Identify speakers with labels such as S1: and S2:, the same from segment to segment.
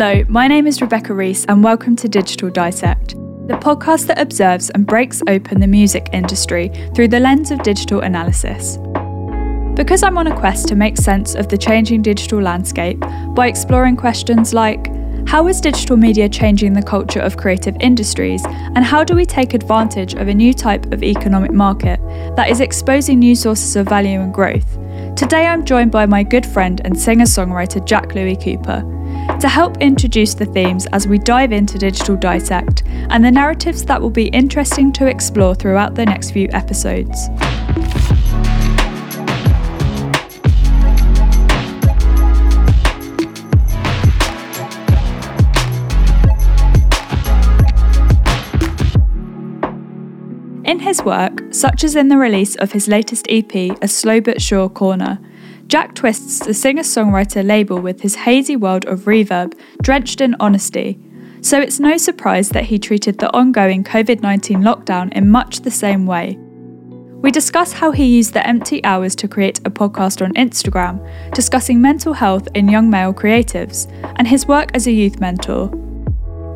S1: Hello, my name is Rebecca Reese, and welcome to Digital Dissect, the podcast that observes and breaks open the music industry through the lens of digital analysis. Because I'm on a quest to make sense of the changing digital landscape by exploring questions like how is digital media changing the culture of creative industries, and how do we take advantage of a new type of economic market that is exposing new sources of value and growth? Today I'm joined by my good friend and singer songwriter Jack Louis Cooper to help introduce the themes as we dive into Digital Dissect and the narratives that will be interesting to explore throughout the next few episodes. In his work, such as in the release of his latest EP, A Slow But Sure Corner, Jack twists the singer songwriter label with his hazy world of reverb, drenched in honesty. So it's no surprise that he treated the ongoing COVID 19 lockdown in much the same way. We discuss how he used the empty hours to create a podcast on Instagram, discussing mental health in young male creatives, and his work as a youth mentor.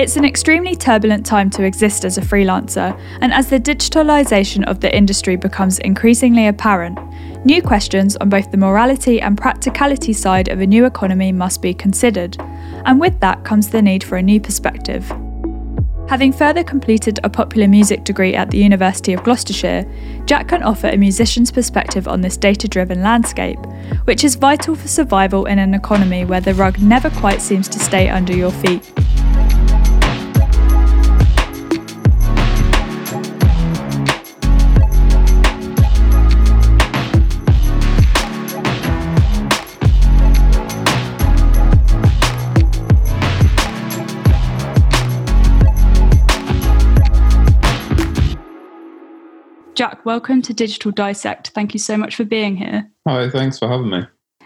S1: It's an extremely turbulent time to exist as a freelancer, and as the digitalisation of the industry becomes increasingly apparent, new questions on both the morality and practicality side of a new economy must be considered, and with that comes the need for a new perspective. Having further completed a popular music degree at the University of Gloucestershire, Jack can offer a musician's perspective on this data driven landscape, which is vital for survival in an economy where the rug never quite seems to stay under your feet. Jack, welcome to Digital Dissect. Thank you so much for being here.
S2: Hi, thanks for having me.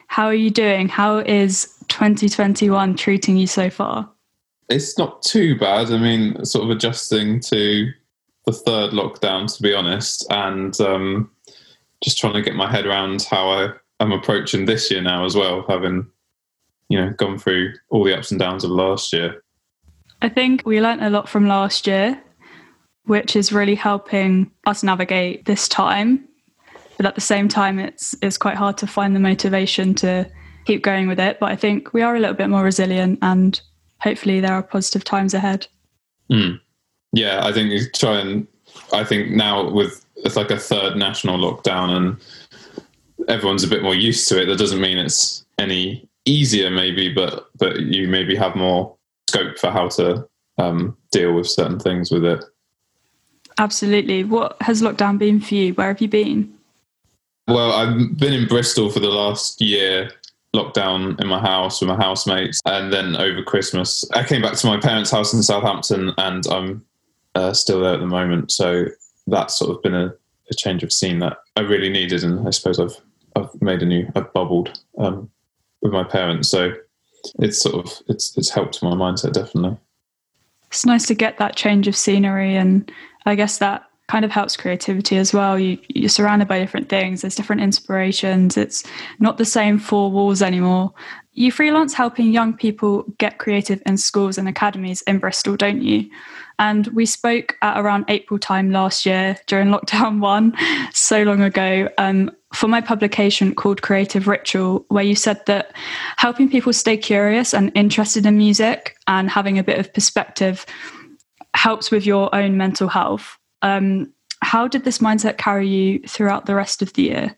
S1: How are you doing? How is 2021 treating you so far?
S2: It's not too bad. I mean, sort of adjusting to the third lockdown, to be honest, and um, just trying to get my head around how I am approaching this year now as well, having you know gone through all the ups and downs of last year.
S1: I think we learnt a lot from last year which is really helping us navigate this time. But at the same time, it's it's quite hard to find the motivation to keep going with it. But I think we are a little bit more resilient, and hopefully there are positive times ahead.
S2: Mm. Yeah, I think you try and I think now with it's like a third national lockdown and everyone's a bit more used to it. That doesn't mean it's any easier, maybe, but but you maybe have more scope for how to um, deal with certain things with it.
S1: Absolutely. What has lockdown been for you? Where have you been?
S2: Well, I've been in Bristol for the last year, lockdown in my house with my housemates. And then over Christmas, I came back to my parents' house in Southampton and I'm uh, still there at the moment. So that's sort of been a, a, change of scene that I really needed. And I suppose I've, I've made a new, I've bubbled um, with my parents. So it's sort of, it's, it's helped my mindset definitely.
S1: It's nice to get that change of scenery and I guess that kind of helps creativity as well. You, you're surrounded by different things, there's different inspirations. It's not the same four walls anymore. You freelance helping young people get creative in schools and academies in Bristol, don't you? And we spoke at around April time last year during lockdown one, so long ago, um, for my publication called Creative Ritual, where you said that helping people stay curious and interested in music and having a bit of perspective helps with your own mental health. Um, how did this mindset carry you throughout the rest of the year?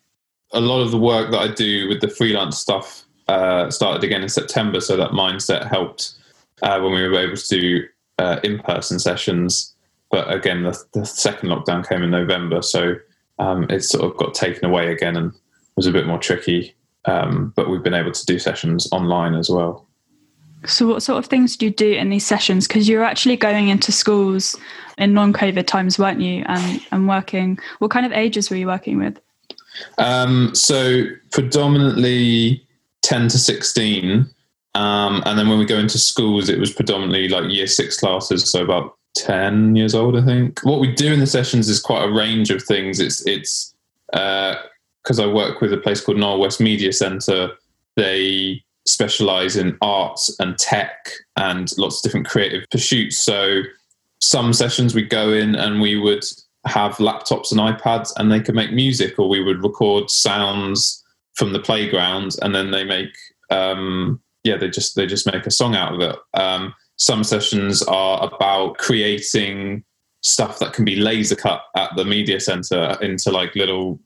S2: A lot of the work that I do with the freelance stuff uh, started again in September, so that mindset helped uh, when we were able to do uh, in-person sessions. But again, the, the, second lockdown came in November, so um, it sort of got taken away again and was a bit more tricky. Um, but we've been able to do sessions online as well.
S1: So, what sort of things do you do in these sessions? Because you're actually going into schools in non-COVID times, weren't you? And and working. What kind of ages were you working with?
S2: Um, so predominantly ten to sixteen, um, and then when we go into schools, it was predominantly like year six classes, so about ten years old, I think. What we do in the sessions is quite a range of things. It's it's because uh, I work with a place called Knowle West Media Centre. They specialize in arts and tech and lots of different creative pursuits. So some sessions we go in and we would have laptops and iPads and they could make music, or we would record sounds from the playground and then they make um, yeah they just they just make a song out of it. Um, some sessions are about creating stuff that can be laser cut at the media center into like little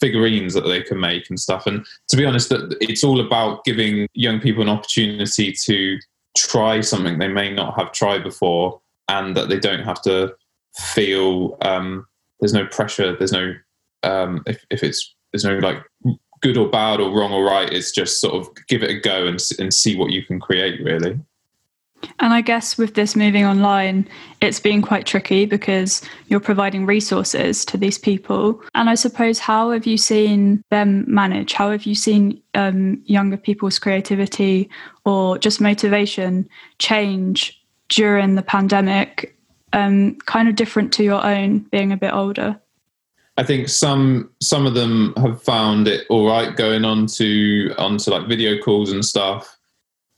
S2: figurines that they can make and stuff. And to be honest, that it's all about giving young people an opportunity to try something they may not have tried before, and that they don't have to feel um, there's no pressure. There's no um, if if it's there's no like good or bad or wrong or right. It's just sort of give it a go and and see what you can create. Really.
S1: And I guess with this moving online, it's been quite tricky because you're providing resources to these people. And I suppose, how have you seen them manage? How have you seen um, younger people's creativity or just motivation change during the pandemic, um, kind of different to your own being a bit older?
S2: I think some some of them have found it all right going on to onto like video calls and stuff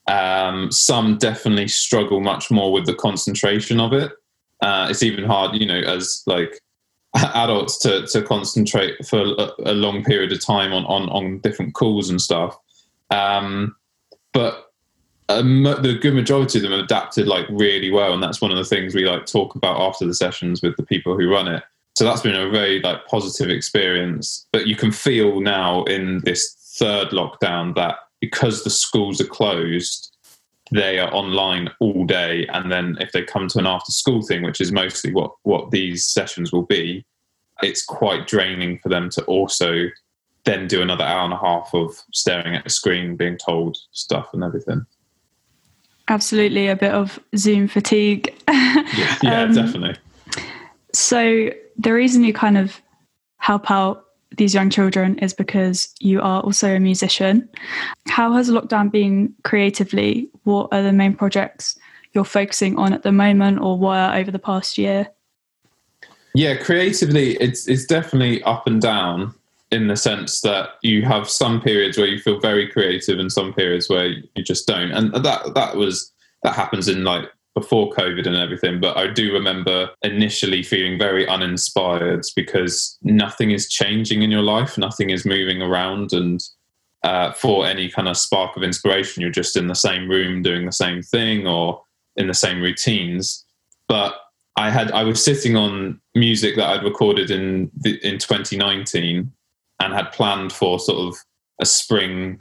S2: um, some definitely struggle much more with the concentration of it. Uh, it's even hard, you know, as like adults to to concentrate for a, a long period of time on on on different calls and stuff. Um, but um, the good majority of them have adapted like really well, and that's one of the things we like talk about after the sessions with the people who run it. So that's been a very like positive experience. But you can feel now in this third lockdown that because the schools are closed, they are online all day. And then if they come to an after school thing, which is mostly what, what these sessions will be, it's quite draining for them to also then do another hour and a half of staring at a screen, being told stuff and everything.
S1: Absolutely, a bit of Zoom fatigue.
S2: yeah, yeah um, definitely.
S1: So, the reason you kind of help out these young children is because you are also a musician. How has lockdown been creatively? What are the main projects you're focusing on at the moment or were over the past year?
S2: Yeah, creatively, it's it's definitely up and down in the sense that you have some periods where you feel very creative and some periods where you just don't, and that that was that happens in like before COVID and everything, but I do remember initially feeling very uninspired because nothing is changing in your life, nothing is moving around, and uh, for any kind of spark of inspiration, you're just in the same room doing the same thing or in the same routines. But I had I was sitting on music that I'd recorded in the, in 2019 and had planned for sort of a spring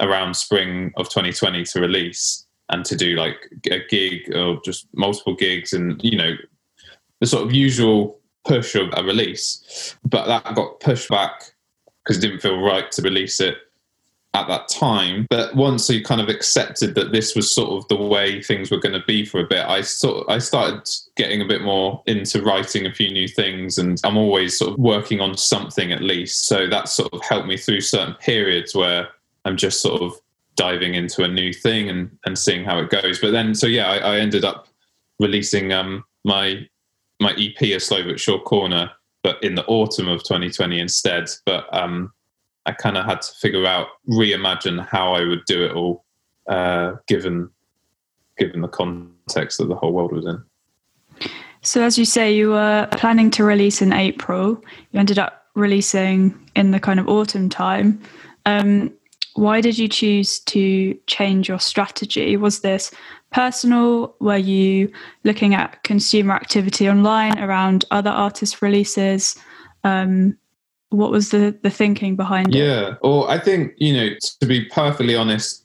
S2: around spring of 2020 to release and to do like a gig or just multiple gigs and you know the sort of usual push of a release. But that got pushed back because it didn't feel right to release it at that time. But once you kind of accepted that this was sort of the way things were going to be for a bit i sort of, i started getting a bit more into writing a few new things and i'm always sort of working on something at least. So that sort of helped me through certain periods where i'm just sort of diving into a new thing and, and seeing how it goes. But then, so yeah, I, I ended up releasing um, my my EP, A Slow But Sure Corner, but in the autumn of 2020 instead. But um, I kind of had to figure out, reimagine how I would do it all, uh, given given the context that the whole world was in.
S1: So, as you say, you were planning to release in April. You ended up releasing in the kind of autumn time. Um, why did you choose to change your strategy? Was this personal? Were you looking at consumer activity online around other artist releases? Um, what was the, the thinking behind
S2: yeah. it? Yeah, or I think you know to be perfectly honest,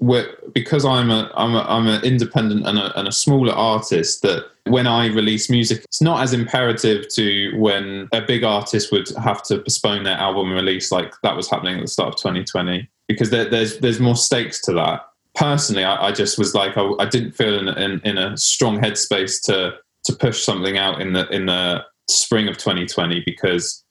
S2: because I'm a I'm a, I'm an independent and a, and a smaller artist that when I release music, it's not as imperative to when a big artist would have to postpone their album release like that was happening at the start of 2020 because there, there's there's more stakes to that. Personally, I, I just was like I, I didn't feel in, in, in a strong headspace to to push something out in the in the spring of 2020 because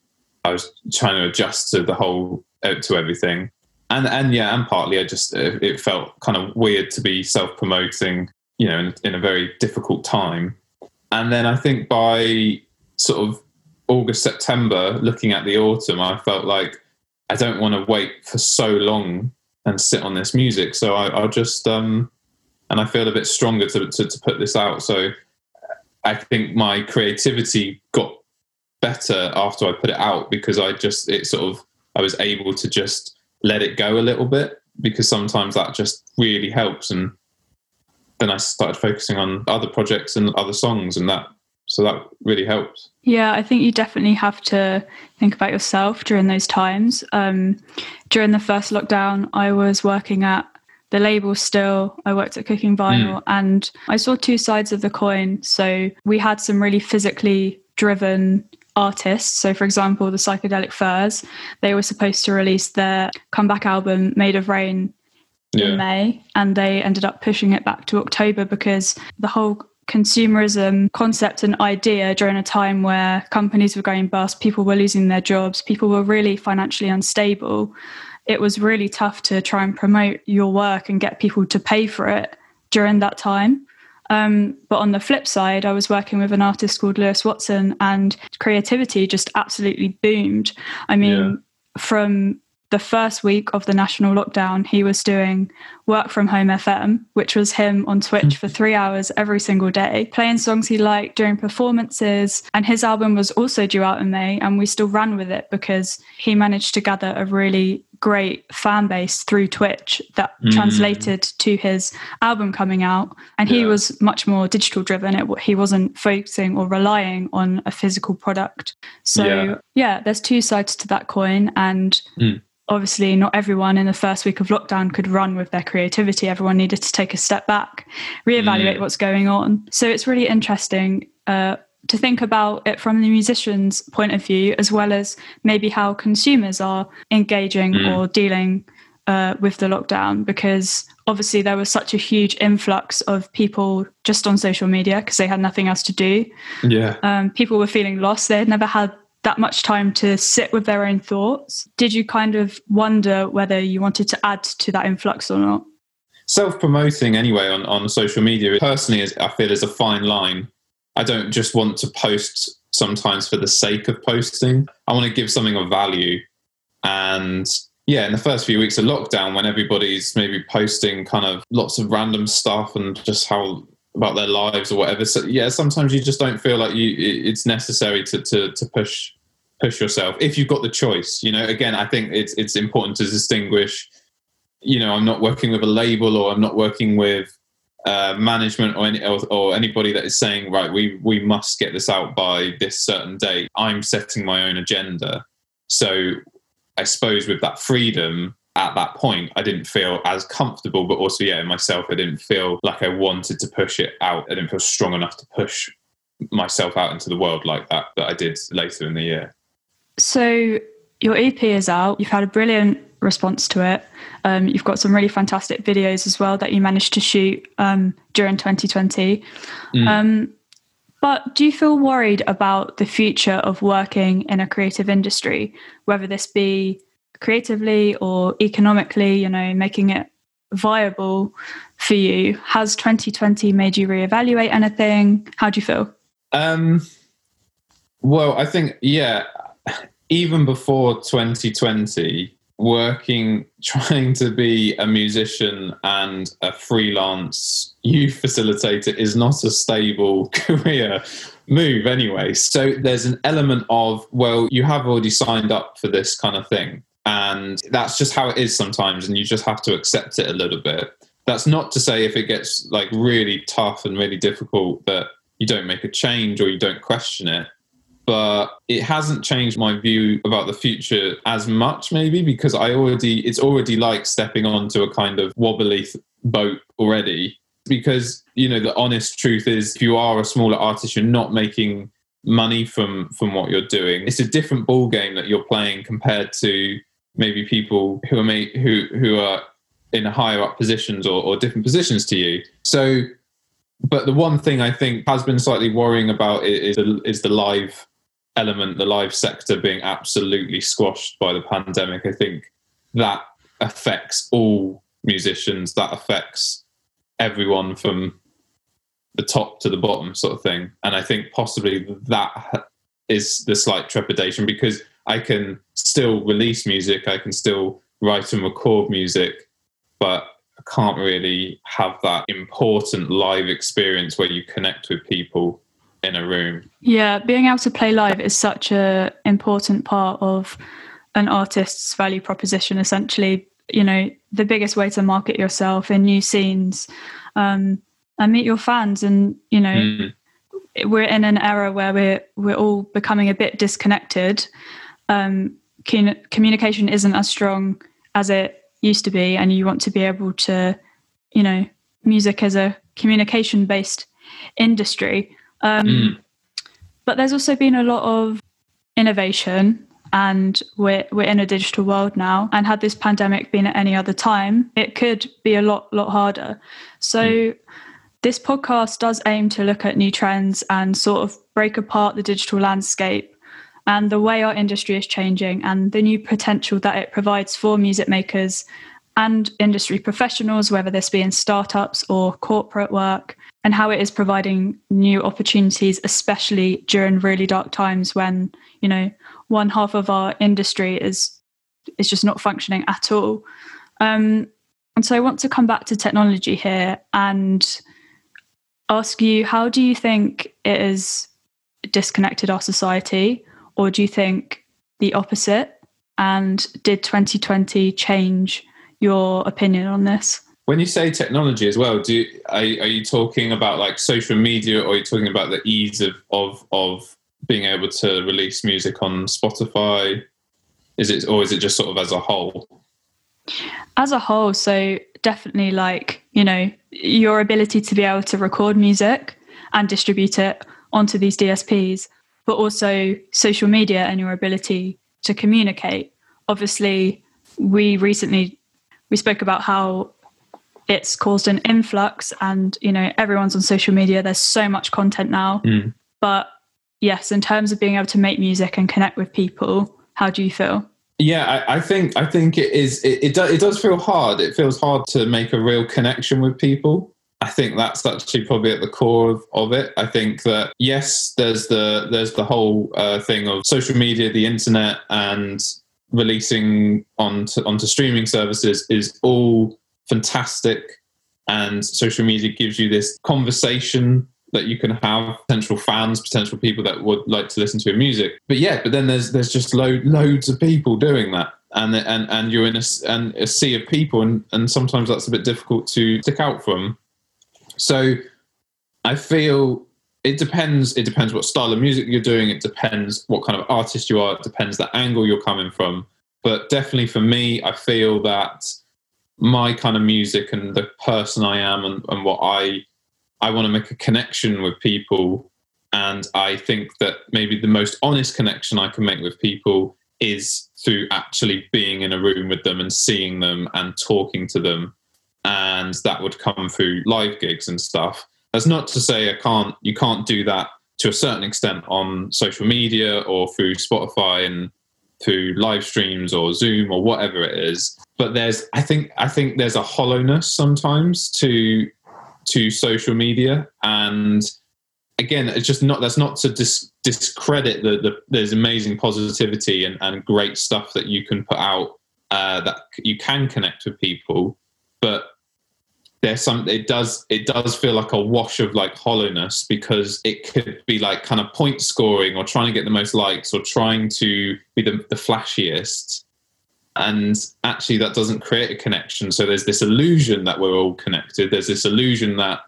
S2: I was trying to adjust to the whole to everything, and and yeah, and partly I just it felt kind of weird to be self promoting, you know, in, in a very difficult time. And then I think by sort of August September, looking at the autumn, I felt like I don't want to wait for so long and sit on this music. So I, I'll just um, and I feel a bit stronger to, to to put this out. So I think my creativity got better after I put it out because I just it sort of I was able to just let it go a little bit because sometimes that just really helps and then I started focusing on other projects and other songs and that so that really helps.
S1: Yeah, I think you definitely have to think about yourself during those times. Um, during the first lockdown, I was working at the label still. I worked at Cooking Vinyl mm. and I saw two sides of the coin. So we had some really physically driven artists. So, for example, the Psychedelic Furs, they were supposed to release their comeback album, Made of Rain, yeah. in May, and they ended up pushing it back to October because the whole consumerism concept and idea during a time where companies were going bust, people were losing their jobs, people were really financially unstable. It was really tough to try and promote your work and get people to pay for it during that time. Um, but on the flip side, I was working with an artist called Lewis Watson, and creativity just absolutely boomed. I mean, yeah. from the first week of the national lockdown, he was doing work from home FM, which was him on Twitch for mm-hmm. three hours every single day, playing songs he liked, during performances. And his album was also due out in May, and we still ran with it because he managed to gather a really great fan base through Twitch that mm. translated to his album coming out. And he yeah. was much more digital driven. It, he wasn't focusing or relying on a physical product. So, yeah, yeah there's two sides to that coin. And mm obviously not everyone in the first week of lockdown could run with their creativity everyone needed to take a step back reevaluate mm. what's going on so it's really interesting uh, to think about it from the musician's point of view as well as maybe how consumers are engaging mm. or dealing uh, with the lockdown because obviously there was such a huge influx of people just on social media because they had nothing else to do
S2: yeah
S1: um, people were feeling lost they had never had that much time to sit with their own thoughts. Did you kind of wonder whether you wanted to add to that influx or not?
S2: Self promoting, anyway, on, on social media, personally, is, I feel is a fine line. I don't just want to post sometimes for the sake of posting. I want to give something of value. And yeah, in the first few weeks of lockdown, when everybody's maybe posting kind of lots of random stuff and just how about their lives or whatever. So yeah, sometimes you just don't feel like you it's necessary to to to push push yourself if you've got the choice. You know, again, I think it's it's important to distinguish. You know, I'm not working with a label or I'm not working with uh, management or, any, or, or anybody that is saying right we we must get this out by this certain date. I'm setting my own agenda. So I suppose with that freedom, at that point, I didn't feel as comfortable, but also, yeah, myself, I didn't feel like I wanted to push it out. I didn't feel strong enough to push myself out into the world like that that I did later in the year.
S1: So, your EP is out. You've had a brilliant response to it. Um, you've got some really fantastic videos as well that you managed to shoot um, during 2020. Mm. Um, but do you feel worried about the future of working in a creative industry, whether this be creatively or economically, you know, making it viable for you. Has 2020 made you reevaluate anything? How do you feel?
S2: Um, well, I think, yeah, even before 2020, working, trying to be a musician and a freelance youth facilitator is not a stable career move anyway. So there's an element of, well, you have already signed up for this kind of thing. And that's just how it is sometimes and you just have to accept it a little bit. That's not to say if it gets like really tough and really difficult that you don't make a change or you don't question it but it hasn't changed my view about the future as much maybe because i already it's already like stepping onto a kind of wobbly boat already because you know the honest truth is if you are a smaller artist you're not making money from from what you're doing it's a different ball game that you're playing compared to maybe people who are made, who who are in higher up positions or, or different positions to you. So, but the one thing I think has been slightly worrying about is is the live element, the live sector being absolutely squashed by the pandemic. I think that affects all musicians. That affects everyone from the top to the bottom, sort of thing. And I think possibly that is the slight trepidation because I can still release music, I can still write and record music, but I can't really have that important live experience where you connect with people in a room.
S1: Yeah, being able to play live is such a important part of an artist's value proposition. Essentially, you know, the biggest way to market yourself in new scenes um, and meet your fans. And you know, mm. we're in an era where we're we're all becoming a bit disconnected. Um, communication isn't as strong as it used to be, and you want to be able to, you know, music as a communication based industry. Um, mm. But there's also been a lot of innovation and we're we're in a digital world now and had this pandemic been at any other time it could be a lot lot harder so mm. this podcast does aim to look at new trends and sort of break apart the digital landscape and the way our industry is changing and the new potential that it provides for music makers and industry professionals whether this be in startups or corporate work and how it is providing new opportunities, especially during really dark times when, you know, one half of our industry is is just not functioning at all. Um, and so I want to come back to technology here and ask you, how do you think it has disconnected our society, or do you think the opposite? And did 2020 change your opinion on this?
S2: When you say technology as well, do are, are you talking about like social media, or are you talking about the ease of of of being able to release music on Spotify? Is it or is it just sort of as a whole?
S1: As a whole, so definitely like you know your ability to be able to record music and distribute it onto these DSPs, but also social media and your ability to communicate. Obviously, we recently we spoke about how it's caused an influx and you know everyone's on social media. There's so much content now. Mm. but yes in terms of being able to make music and connect with people how do you feel?
S2: Yeah i, I think i think it is it, it, do, it does feel hard. It feels hard to make a real connection with people. I think that's actually probably at the core of, of it. I think that yes, there's the there's the whole uh, thing of social media, the internet, and releasing onto onto streaming services is all fantastic. And social media gives you this conversation that you can have potential fans, potential people that would like to listen to your music. But yeah, but then there's there's just load, loads of people doing that, and and and you're in a, and a sea of people, and and sometimes that's a bit difficult to stick out from. So I feel it depends. It depends what style of music you're doing. It depends what kind of artist you are. It depends the angle you're coming from. But definitely for me, I feel that my kind of music and the person I am and, and what I I want to make a connection with people. And I think that maybe the most honest connection I can make with people is through actually being in a room with them and seeing them and talking to them. And that would come through live gigs and stuff. That's not to say I can't you can't do that to a certain extent on social media or through Spotify and through live streams or Zoom or whatever it is. But there's, I think, I think there's a hollowness sometimes to to social media, and again, it's just not. That's not to dis, discredit the, the there's amazing positivity and, and great stuff that you can put out uh, that you can connect with people, but there's some it does it does feel like a wash of like hollowness because it could be like kind of point scoring or trying to get the most likes or trying to be the, the flashiest. And actually that doesn't create a connection. So there's this illusion that we're all connected. There's this illusion that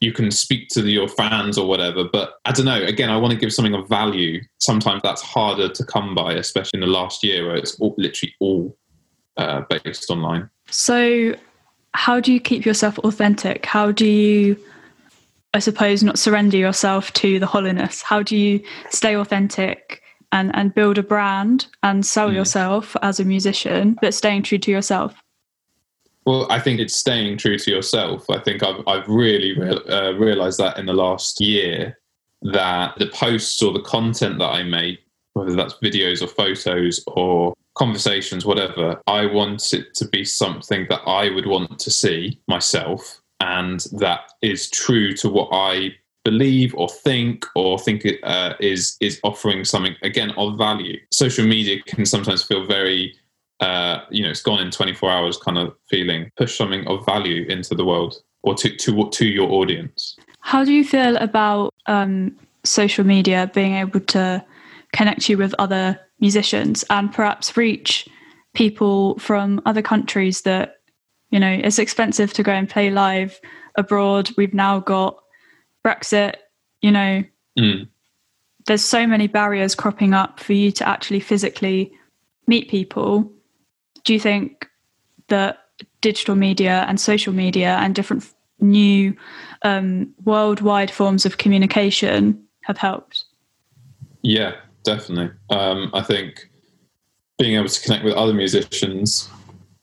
S2: you can speak to your fans or whatever. But i don't know. Again i want to give something of value. Sometimes that's harder to come by especially in the last year where it's all, literally all uh, based online.
S1: So how do you keep yourself authentic? How do you, I suppose, not surrender yourself to the hollowness? How do you stay authentic and, and build a brand and sell mm. yourself as a musician, but staying true to yourself?
S2: Well, I think it's staying true to yourself. I think I've, I've really re- uh, realized that in the last year that the posts or the content that I make, whether that's videos or photos or conversations, whatever, I want it to be something that I would want to see myself and that is true to what I believe or think or think it uh, is is offering something again of value social media can sometimes feel very uh, you know, it's gone in 24 hours kind of feeling, push something of value into the world or to, to, to your audience.
S1: How do you feel about um, social media being able to connect you with other musicians and perhaps reach people from other countries that, you know, it's expensive to go and play live abroad. We've now got Brexit, you know, mm. there's so many barriers cropping up for you to actually physically meet people. Do you think that digital media and social media and different new um, worldwide forms of communication have helped?
S2: Yeah, definitely. Um, I think being able to connect with other musicians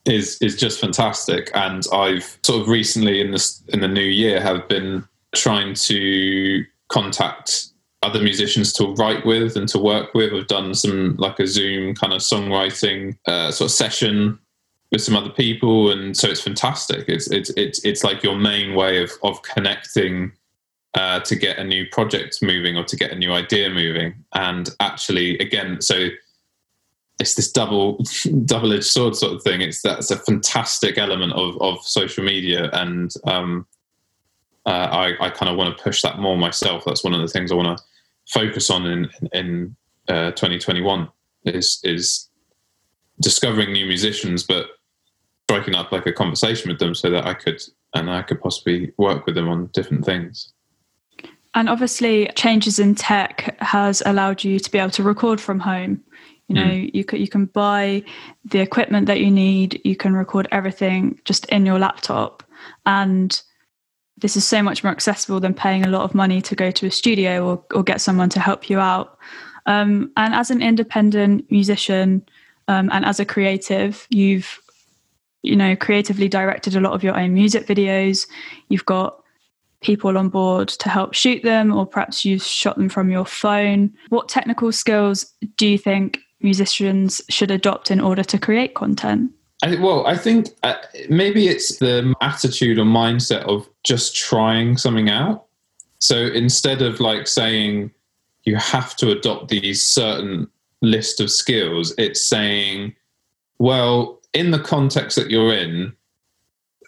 S2: is is just fantastic. And I've sort of recently in this in the new year have been trying to contact other musicians to write with and to work with. I've done some like a Zoom kind of songwriting uh, sort of session with some other people, and so it's fantastic. It's it's it's it's like your main way of of connecting uh, to get a new project moving or to get a new idea moving. And actually, again, so it's this double double edged sword sort of thing. It's that's a fantastic element of of social media, and um, uh, I, I kind of want to push that more myself. That's one of the things I want to focus on in in uh, 2021 is is discovering new musicians, but striking up like a conversation with them so that I could and I could possibly work with them on different things.
S1: And obviously, changes in tech has allowed you to be able to record from home. You know, mm. you can you can buy the equipment that you need. You can record everything just in your laptop, and this is so much more accessible than paying a lot of money to go to a studio or, or get someone to help you out. Um, and as an independent musician um, and as a creative, you've you know creatively directed a lot of your own music videos. You've got people on board to help shoot them, or perhaps you've shot them from your phone. What technical skills do you think musicians should adopt in order to create content?
S2: I, well, I think uh, maybe it's the attitude or mindset of just trying something out. So instead of like saying you have to adopt these certain list of skills, it's saying, well, in the context that you're in,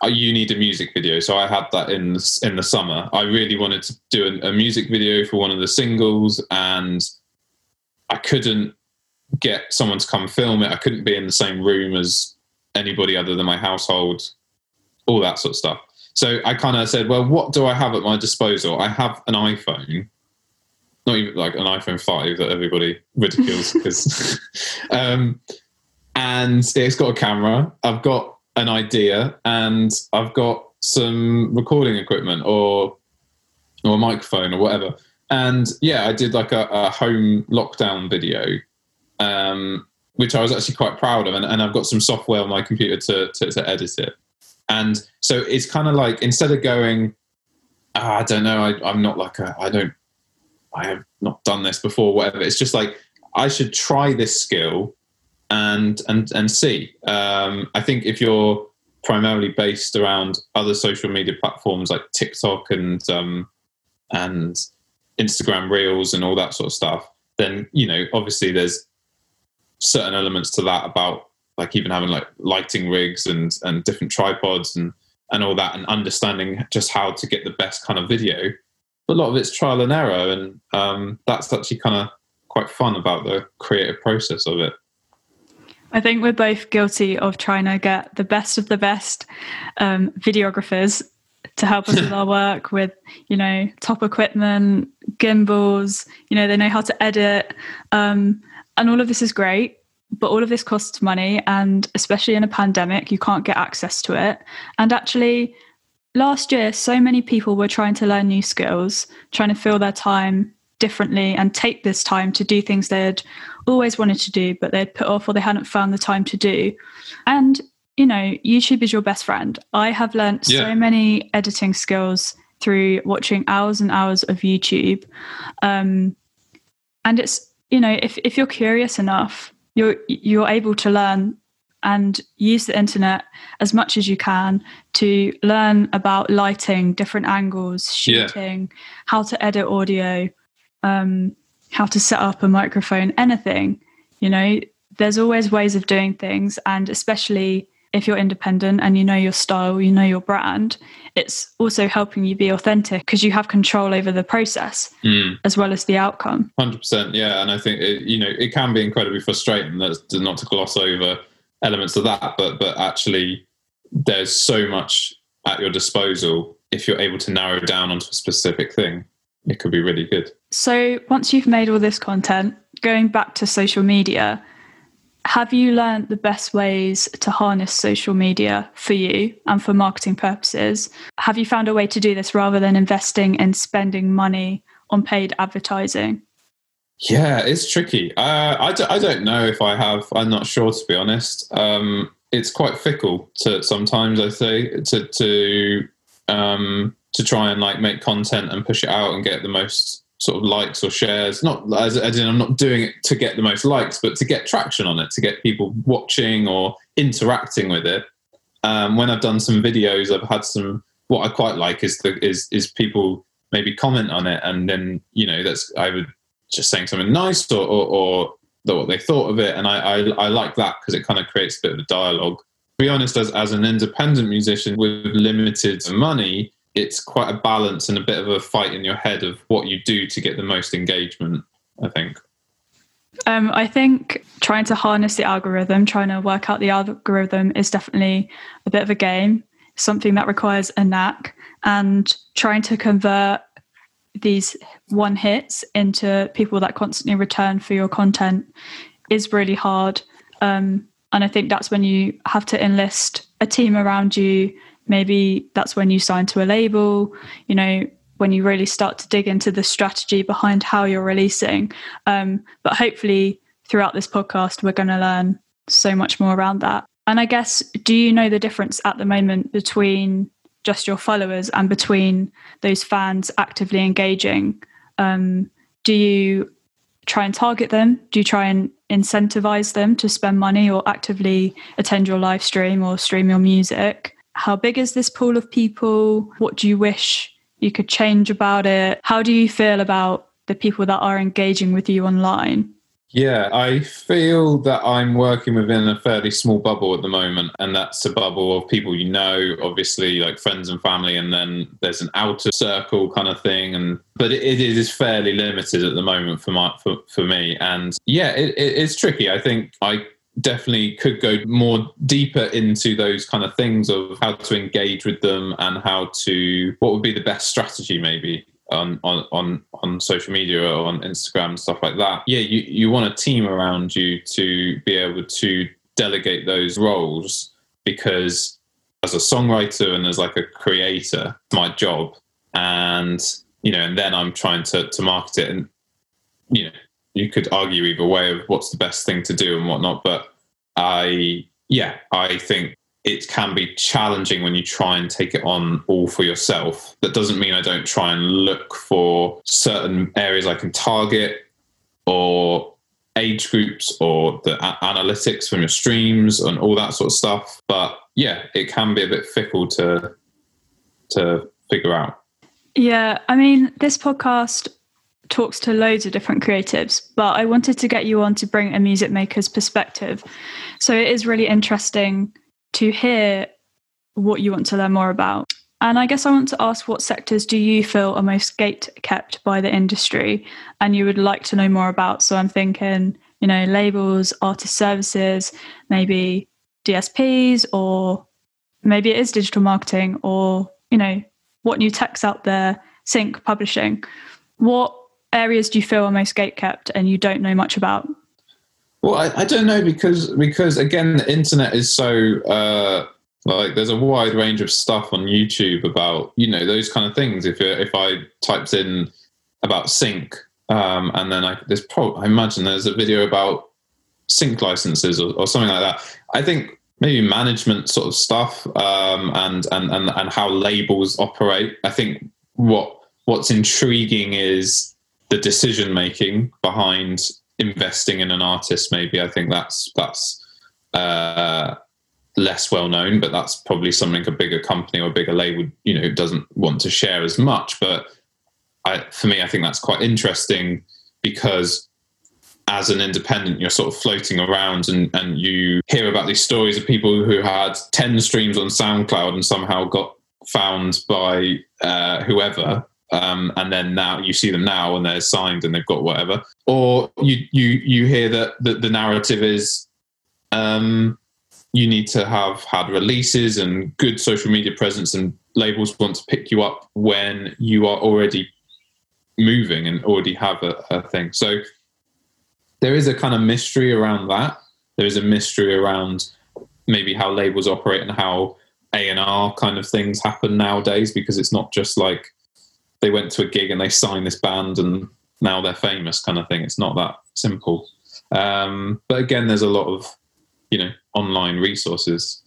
S2: you need a music video. So I had that in the, in the summer. I really wanted to do a, a music video for one of the singles, and I couldn't get someone to come film it. I couldn't be in the same room as anybody other than my household, all that sort of stuff. So I kind of said, well, what do I have at my disposal? I have an iPhone, not even like an iPhone 5 that everybody ridicules because, um, and it's got a camera. I've got an idea and I've got some recording equipment or, or a microphone or whatever. And yeah, I did like a, a home lockdown video um, which I was actually quite proud of. And, and I've got some software on my computer to, to, to edit it. And so it's kind of like instead of going, oh, I don't know, I, I'm not like a, I don't, I have not done this before, whatever. It's just like I should try this skill and and and see. Um, I think if you're primarily based around other social media platforms like TikTok and um, and Instagram Reels and all that sort of stuff, then you know obviously there's certain elements to that about like even having like lighting rigs and and different tripods and and all that and understanding just how to get the best kind of video but a lot of it's trial and error and um, that's actually kind of quite fun about the creative process of it
S1: I think we're both guilty of trying to get the best of the best um, videographers to help us with our work with, you know, top equipment, gimbals, you know, they know how to edit. Um, and all of this is great but all of this costs money and especially in a pandemic you can't get access to it and actually last year so many people were trying to learn new skills trying to fill their time differently and take this time to do things they'd always wanted to do but they'd put off or they hadn't found the time to do and you know youtube is your best friend i have learned yeah. so many editing skills through watching hours and hours of youtube um, and it's you know if, if you're curious enough you're you're able to learn and use the internet as much as you can to learn about lighting different angles shooting yeah. how to edit audio um, how to set up a microphone anything you know there's always ways of doing things, and especially if you're independent and you know your style, you know your brand, it's also helping you be authentic because you have control over the process mm. as well as the outcome.
S2: 100%. Yeah. And I think, it, you know, it can be incredibly frustrating that's not to gloss over elements of that, but, but actually there's so much at your disposal. If you're able to narrow down onto a specific thing, it could be really good.
S1: So once you've made all this content, going back to social media, have you learned the best ways to harness social media for you and for marketing purposes? Have you found a way to do this rather than investing and spending money on paid advertising?
S2: Yeah, it's tricky. Uh, I, d- I don't know if I have. I'm not sure, to be honest. Um, it's quite fickle to sometimes, I say, to, to, um, to try and like make content and push it out and get the most sort of likes or shares. Not as, as in I'm not doing it to get the most likes, but to get traction on it, to get people watching or interacting with it. Um, when I've done some videos, I've had some. What I quite like is the is is people maybe comment on it, and then you know that's I would just saying something nice or or, or what they thought of it, and I I, I like that because it kind of creates a bit of a dialogue. To be honest, as as an independent musician with limited money, it's quite a balance and a bit of a fight in your head of what you do to get the most engagement, I think.
S1: Um, I think trying to harness the algorithm, trying to work out the algorithm is definitely a bit of a game, something that requires a knack, and trying to convert these one hits into people that constantly return for your content is really hard. Um, and I think that's when you have to enlist a team around you maybe that's when you sign to a label you know when you really start to dig into the strategy behind how you're releasing. Um, but hopefully throughout this podcast we're going to learn so much more around that. And i guess do you know the difference at the moment between just your followers and between those fans actively engaging? Um, do you try and target them? Do you try and incentivize them to spend money or actively attend your live stream or stream your music how big is this pool of people? What do you wish you could change about it? How do you feel about the people that are engaging with you online?
S2: Yeah, I feel that I'm working within a fairly small bubble at the moment, and that's a bubble of people you know, obviously like friends and family, and then there's an outer circle kind of thing. And but it, it is fairly limited at the moment for my for, for me. And yeah, it, it, it's tricky. I think I definitely could go more deeper into those kind of things of how to engage with them and how to what would be the best strategy maybe on on on, on social media or on Instagram and stuff like that. Yeah, you, you want a team around you to be able to delegate those roles because as a songwriter and as like a creator, my job. And you know, and then I'm trying to to market it and you know you could argue either way of what's the best thing to do and whatnot. But I, yeah, I think it can be challenging when you try and take it on all for yourself. That doesn't mean I don't try and look for certain areas I can target or age groups or the a- analytics from your streams and all that sort of stuff. But yeah, it can be a bit fickle to to figure out.
S1: Yeah, I mean, this podcast talks to loads of different creatives, but I wanted to get you on to bring a music maker's perspective. So it is really interesting to hear what you want to learn more about. And I guess I want to ask what sectors do you feel are most gate kept by the industry and you would like to know more about? So I'm thinking, you know, labels, artist services, maybe DSPs, or maybe it is digital marketing, or, you know, what new tech's out there, sync publishing. What areas do you feel are most gatekept and you don't know much about?
S2: Well, I, I don't know because because again, the internet is so uh, like there's a wide range of stuff on YouTube about you know those kind of things. If if I typed in about sync um, and then I there's pro- I imagine there's a video about sync licenses or, or something like that. I think maybe management sort of stuff um, and, and and and how labels operate. I think what what's intriguing is the decision making behind investing in an artist maybe i think that's that's uh, less well known but that's probably something a bigger company or a bigger label you know doesn't want to share as much but I, for me i think that's quite interesting because as an independent, you're sort of floating around and, and you hear about these stories of people who had 10 streams on SoundCloud and somehow got found by uh, whoever. Um, and then now you see them now and they're signed and they've got whatever. Or you you you hear that the, the narrative is um, you need to have had releases and good social media presence and labels want to pick you up when you are already moving and already have a, a thing. So there is a kind of mystery around that. There is a mystery around maybe how labels operate and how A and R kind of things happen nowadays because it's not just like they went to a gig and they signed this band and now they're famous kind of thing. It's not that simple. Um, but again, there's a lot of you know online resources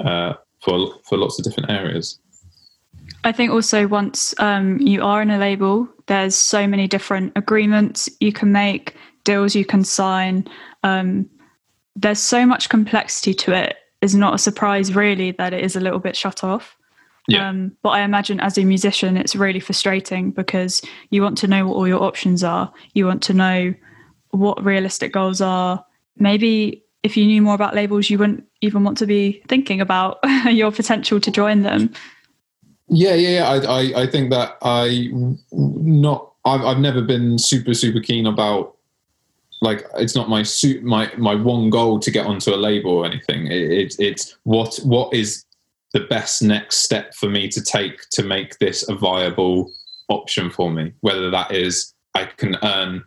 S2: uh, for for lots of different areas.
S1: I think also once um, you are in a label, there's so many different agreements you can make, deals you can sign. Um, there's so much complexity to it. It's not a surprise, really, that it is a little bit shut off. Yeah. Um, but I imagine as a musician, it's really frustrating because you want to know what all your options are. You want to know what realistic goals are. Maybe if you knew more about labels, you wouldn't even want to be thinking about your potential to join them.
S2: Yeah, yeah, yeah. I, I, I think that I not. I've, I've never been super, super keen about like it's not my suit my my one goal to get onto a label or anything it, it, it's what what is the best next step for me to take to make this a viable option for me whether that is i can earn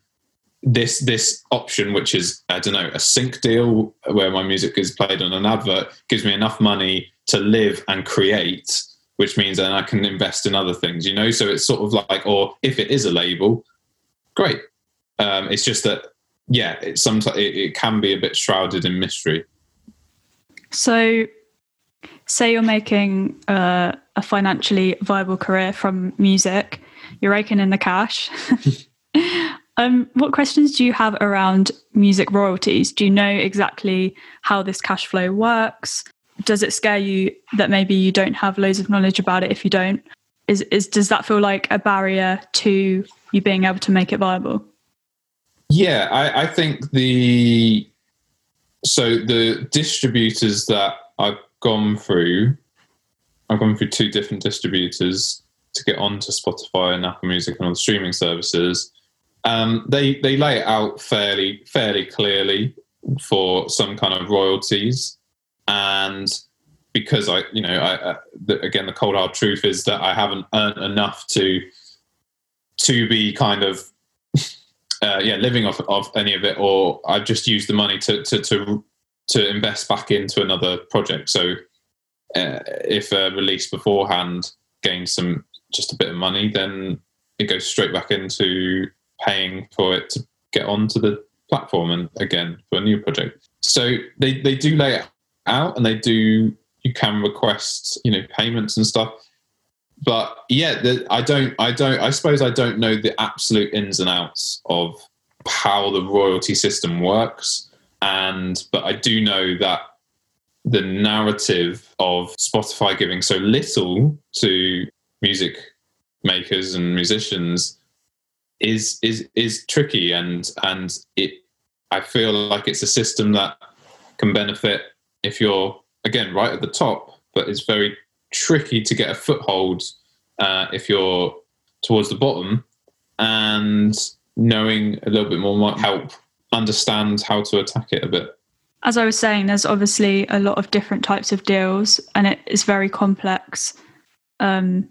S2: this this option which is i don't know a sync deal where my music is played on an advert gives me enough money to live and create which means then i can invest in other things you know so it's sort of like or if it is a label great um, it's just that yeah, it sometimes it, it can be a bit shrouded in mystery.
S1: So, say you're making uh, a financially viable career from music, you're raking in the cash. um, what questions do you have around music royalties? Do you know exactly how this cash flow works? Does it scare you that maybe you don't have loads of knowledge about it if you don't? Is, is does that feel like a barrier to you being able to make it viable?
S2: Yeah, I, I think the so the distributors that I've gone through, I've gone through two different distributors to get onto Spotify and Apple Music and other streaming services. Um, they they lay it out fairly fairly clearly for some kind of royalties, and because I you know I, the, again the cold hard truth is that I haven't earned enough to to be kind of uh, yeah, living off of any of it, or I've just used the money to to to, to invest back into another project. So uh, if a release beforehand gains some just a bit of money, then it goes straight back into paying for it to get onto the platform and again for a new project. So they they do lay it out and they do you can request you know payments and stuff but yeah, the, I don't, I don't, I suppose I don't know the absolute ins and outs of how the royalty system works. And, but I do know that the narrative of Spotify giving so little to music makers and musicians is is is tricky. And and it I feel like it's a system that can benefit if you're again right at the top, but it's very tricky to get a foothold uh, if you're towards the bottom, and knowing a little bit more might help understand how to attack it a bit.
S1: As I was saying, there's obviously a lot of different types of deals, and it is very complex. Um,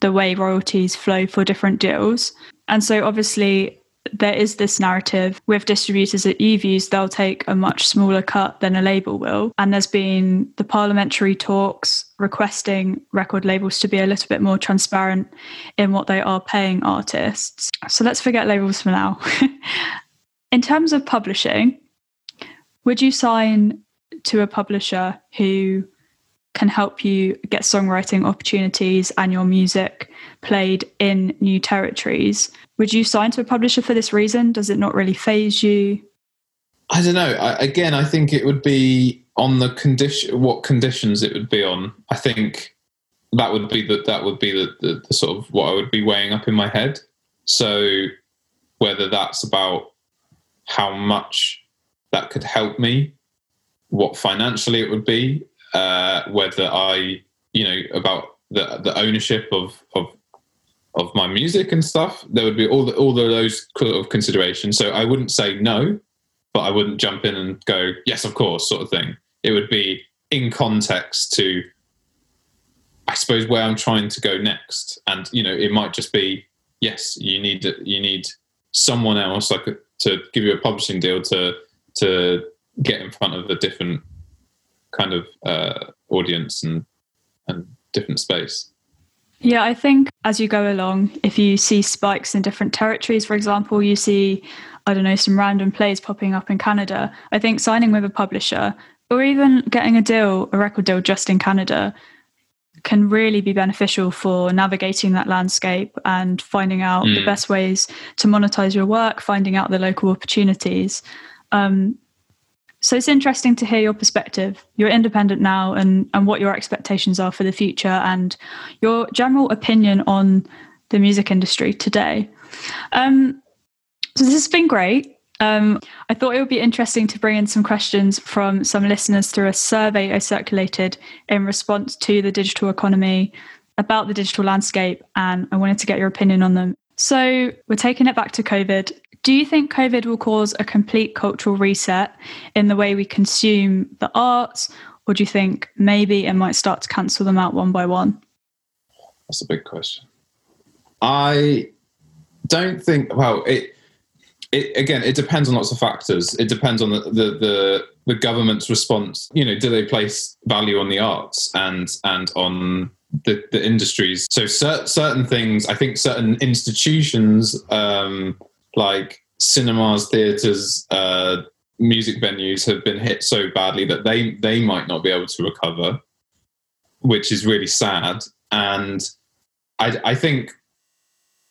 S1: the way royalties flow for different deals. And so, obviously, there is this narrative with distributors you've used, they'll take a much smaller cut than a label will. And there's been the parliamentary talks requesting record labels to be a little bit more transparent in what they are paying artists. So let's forget labels for now. in terms of publishing, would you sign to a publisher who can help you get songwriting opportunities and your music played in new territories. Would you sign to a publisher for this reason? Does it not really phase you?
S2: I don't know. I, again, I think it would be on the condition, what conditions it would be on. I think that would be the, that would be the, the, the sort of what I would be weighing up in my head. So whether that's about how much that could help me, what financially it would be, uh, whether I, you know, about the the ownership of of of my music and stuff. There would be all the, all of those sort of considerations. So I wouldn't say no, but I wouldn't jump in and go yes, of course, sort of thing. It would be in context to, I suppose, where I'm trying to go next, and you know, it might just be yes, you need you need someone else like to give you a publishing deal to to get in front of a different kind of uh, audience and and different space.
S1: Yeah, I think as you go along, if you see spikes in different territories, for example, you see, I don't know, some random plays popping up in Canada, I think signing with a publisher or even getting a deal, a record deal just in Canada, can really be beneficial for navigating that landscape and finding out mm. the best ways to monetize your work, finding out the local opportunities. Um, so it's interesting to hear your perspective. You're independent now and, and what your expectations are for the future and your general opinion on the music industry today. Um, so this has been great. Um, I thought it would be interesting to bring in some questions from some listeners through a survey I circulated in response to the digital economy about the digital landscape, and I wanted to get your opinion on them. So, we're taking it back to COVID. Do you think COVID will cause a complete cultural reset in the way we consume the arts, or do you think maybe it might start to cancel them out one by one?
S2: That's a big question. I don't think, well, it, it, again, it depends on lots of factors. It depends on the, the, the the government's response. You know, do they place value on the arts and and on the, the industries? So cer- certain things, I think, certain institutions um, like cinemas, theaters, uh, music venues have been hit so badly that they they might not be able to recover, which is really sad. And I, I think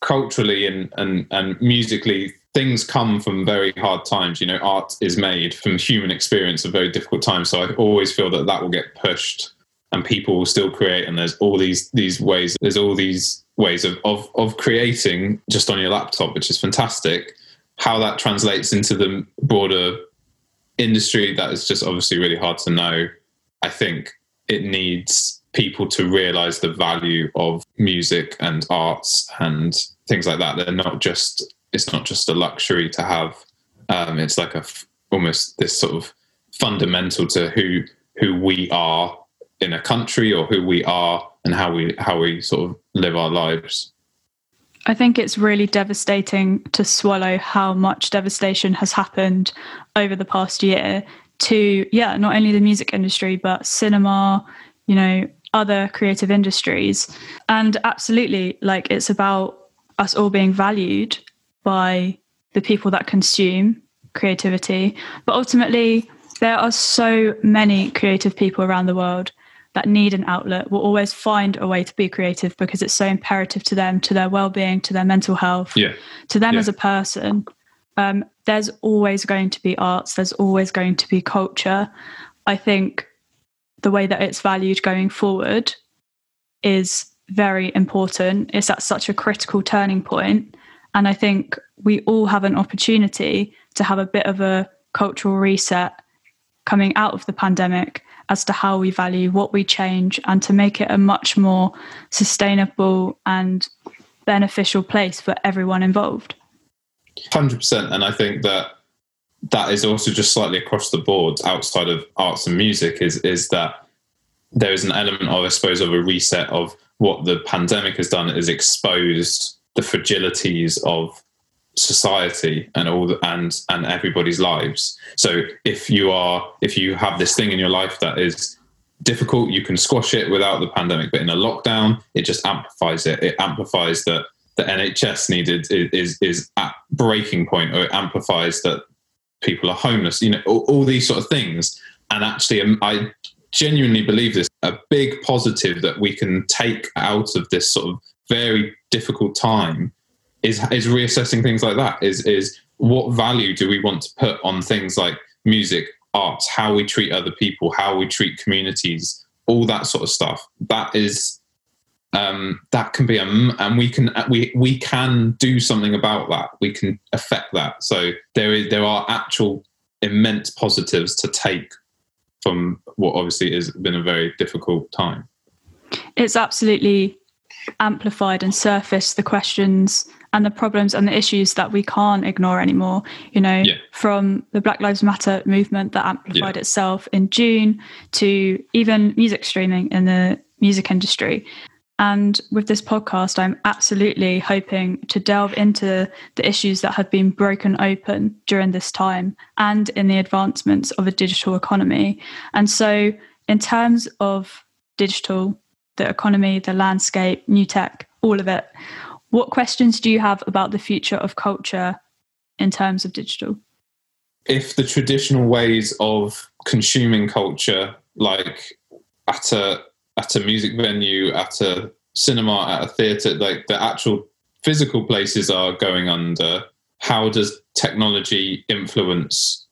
S2: culturally and, and and musically things come from very hard times. You know, art is made from human experience of very difficult times. So I always feel that that will get pushed, and people will still create. And there's all these these ways. There's all these ways of of of creating just on your laptop, which is fantastic. How that translates into the broader industry, that is just obviously really hard to know. I think it needs people to realize the value of music and arts and things like that. They're not just it's not just a luxury to have. Um, it's like a almost this sort of fundamental to who who we are in a country or who we are and how we how we sort of live our lives.
S1: I think it's really devastating to swallow how much devastation has happened over the past year to yeah not only the music industry but cinema you know other creative industries and absolutely like it's about us all being valued by the people that consume creativity. But ultimately, there are so many creative people around the world that need an outlet will always find a way to be creative because it's so imperative to them, to their well-being, to their mental health,
S2: yeah.
S1: to them
S2: yeah.
S1: as a person. Um, there's always going to be arts. There's always going to be culture. I think the way that it's valued going forward is very important. It's at such a critical turning point and I think we all have an opportunity to have a bit of a cultural reset coming out of the pandemic as to how we value what we change and to make it a much more sustainable and beneficial place for everyone involved.
S2: 100%. And I think that that is also just slightly across the board outside of arts and music is, is that there is an element of, I suppose, of a reset of what the pandemic has done is exposed the fragilities of society and all the, and and everybody's lives. So if you are if you have this thing in your life that is difficult you can squash it without the pandemic. But in a lockdown it just amplifies it. It amplifies that the nhs needed is is at breaking point or it amplifies that people are homeless you know all, all these sort of things. And actually um, i genuinely believe this a big positive that we can take out of this sort of very difficult time is is reassessing things like that is is what value do we want to put on things like music arts how we treat other people how we treat communities all that sort of stuff that is um, that can be a and we can we we can do something about that. We can affect that. So there is there are actual immense positives to take from what obviously has been a very difficult time.
S1: It's absolutely amplified and surfaced the questions and the problems and the issues that we can't ignore anymore. You know, yeah. from the Black Lives Matter movement that amplified yeah. itself in June to even music streaming in the music industry. And with this podcast, I'm absolutely hoping to delve into the issues that have been broken open during this time and in the advancements of a digital economy. And so, in terms of digital, the economy, the landscape, new tech, all of it, what questions do you have about the future of culture in terms of digital?
S2: If the traditional ways of consuming culture, like at a at a music venue, at a cinema, at a theatre, like the actual physical places are going under, how does technology influence?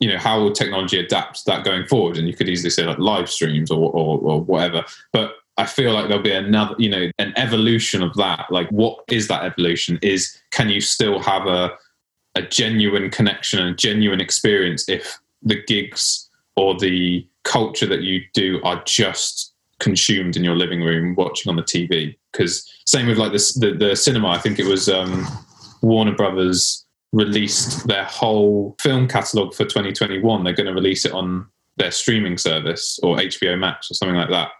S2: You know, how will technology adapt that going forward? And you could easily say like live streams or, or, or whatever. But I feel like there'll be another, you know, an evolution of that. Like, what is that evolution? Is can you still have a a genuine connection and genuine experience if the gigs or the culture that you do are just consumed in your living room watching on the TV. Because same with like the the cinema. I think it was um, Warner Brothers released their whole film catalog for 2021. They're going to release it on their streaming service or HBO Max or something like that,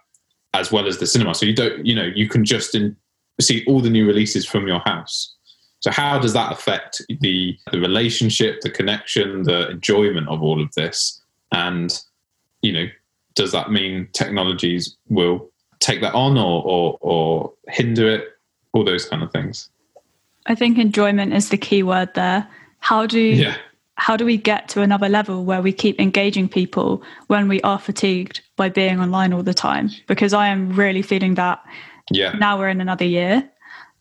S2: as well as the cinema. So you don't, you know, you can just in, see all the new releases from your house. So how does that affect the the relationship, the connection, the enjoyment of all of this? And you know, does that mean technologies will take that on or, or, or hinder it? All those kind of things.
S1: I think enjoyment is the key word there. How do yeah. How do we get to another level where we keep engaging people when we are fatigued by being online all the time? Because I am really feeling that.
S2: Yeah.
S1: Now we're in another year.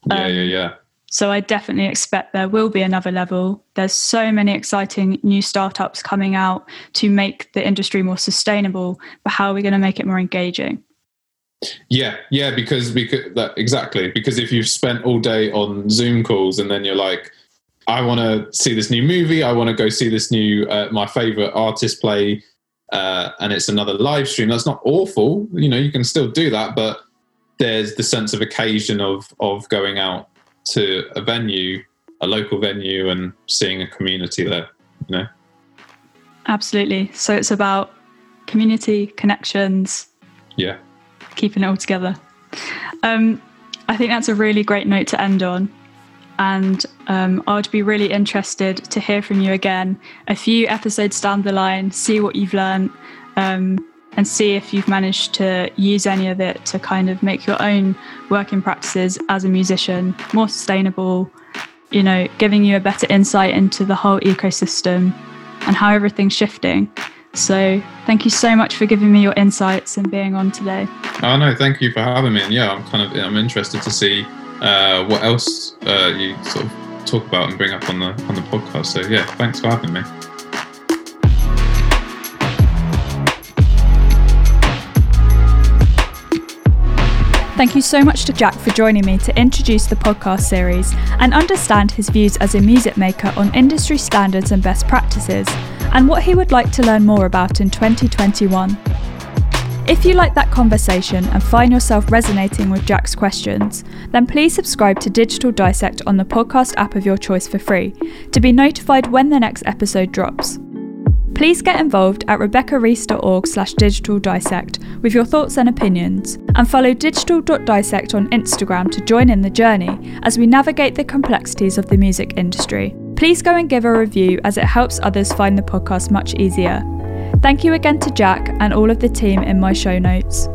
S2: Yeah, um, yeah, yeah.
S1: So I definitely expect there will be another level. There's so many exciting new startups coming out to make the industry more sustainable, but how are we going to make it more engaging?
S2: Yeah, yeah, because because that, exactly because if you've spent all day on Zoom calls and then you're like, I want to see this new movie, I want to go see this new uh, my favorite artist play, uh, and it's another live stream. That's not awful, you know. You can still do that, but there's the sense of occasion of of going out to a venue, a local venue, and seeing a community there. You know.
S1: Absolutely. So it's about community connections.
S2: Yeah.
S1: Keeping it all together. Um, I think that's a really great note to end on. And um, I'd be really interested to hear from you again a few episodes down the line, see what you've learned, um, and see if you've managed to use any of it to kind of make your own working practices as a musician more sustainable, you know, giving you a better insight into the whole ecosystem and how everything's shifting. So, thank you so much for giving me your insights and being on today.
S2: Oh no, thank you for having me. And yeah, I'm kind of I'm interested to see uh, what else uh, you sort of talk about and bring up on the on the podcast. So yeah, thanks for having me.
S1: Thank you so much to Jack for joining me to introduce the podcast series and understand his views as a music maker on industry standards and best practices, and what he would like to learn more about in 2021. If you like that conversation and find yourself resonating with Jack's questions, then please subscribe to Digital Dissect on the podcast app of your choice for free to be notified when the next episode drops. Please get involved at rebeccareese.org slash digital dissect with your thoughts and opinions, and follow digital.dissect on Instagram to join in the journey as we navigate the complexities of the music industry. Please go and give a review as it helps others find the podcast much easier. Thank you again to Jack and all of the team in my show notes.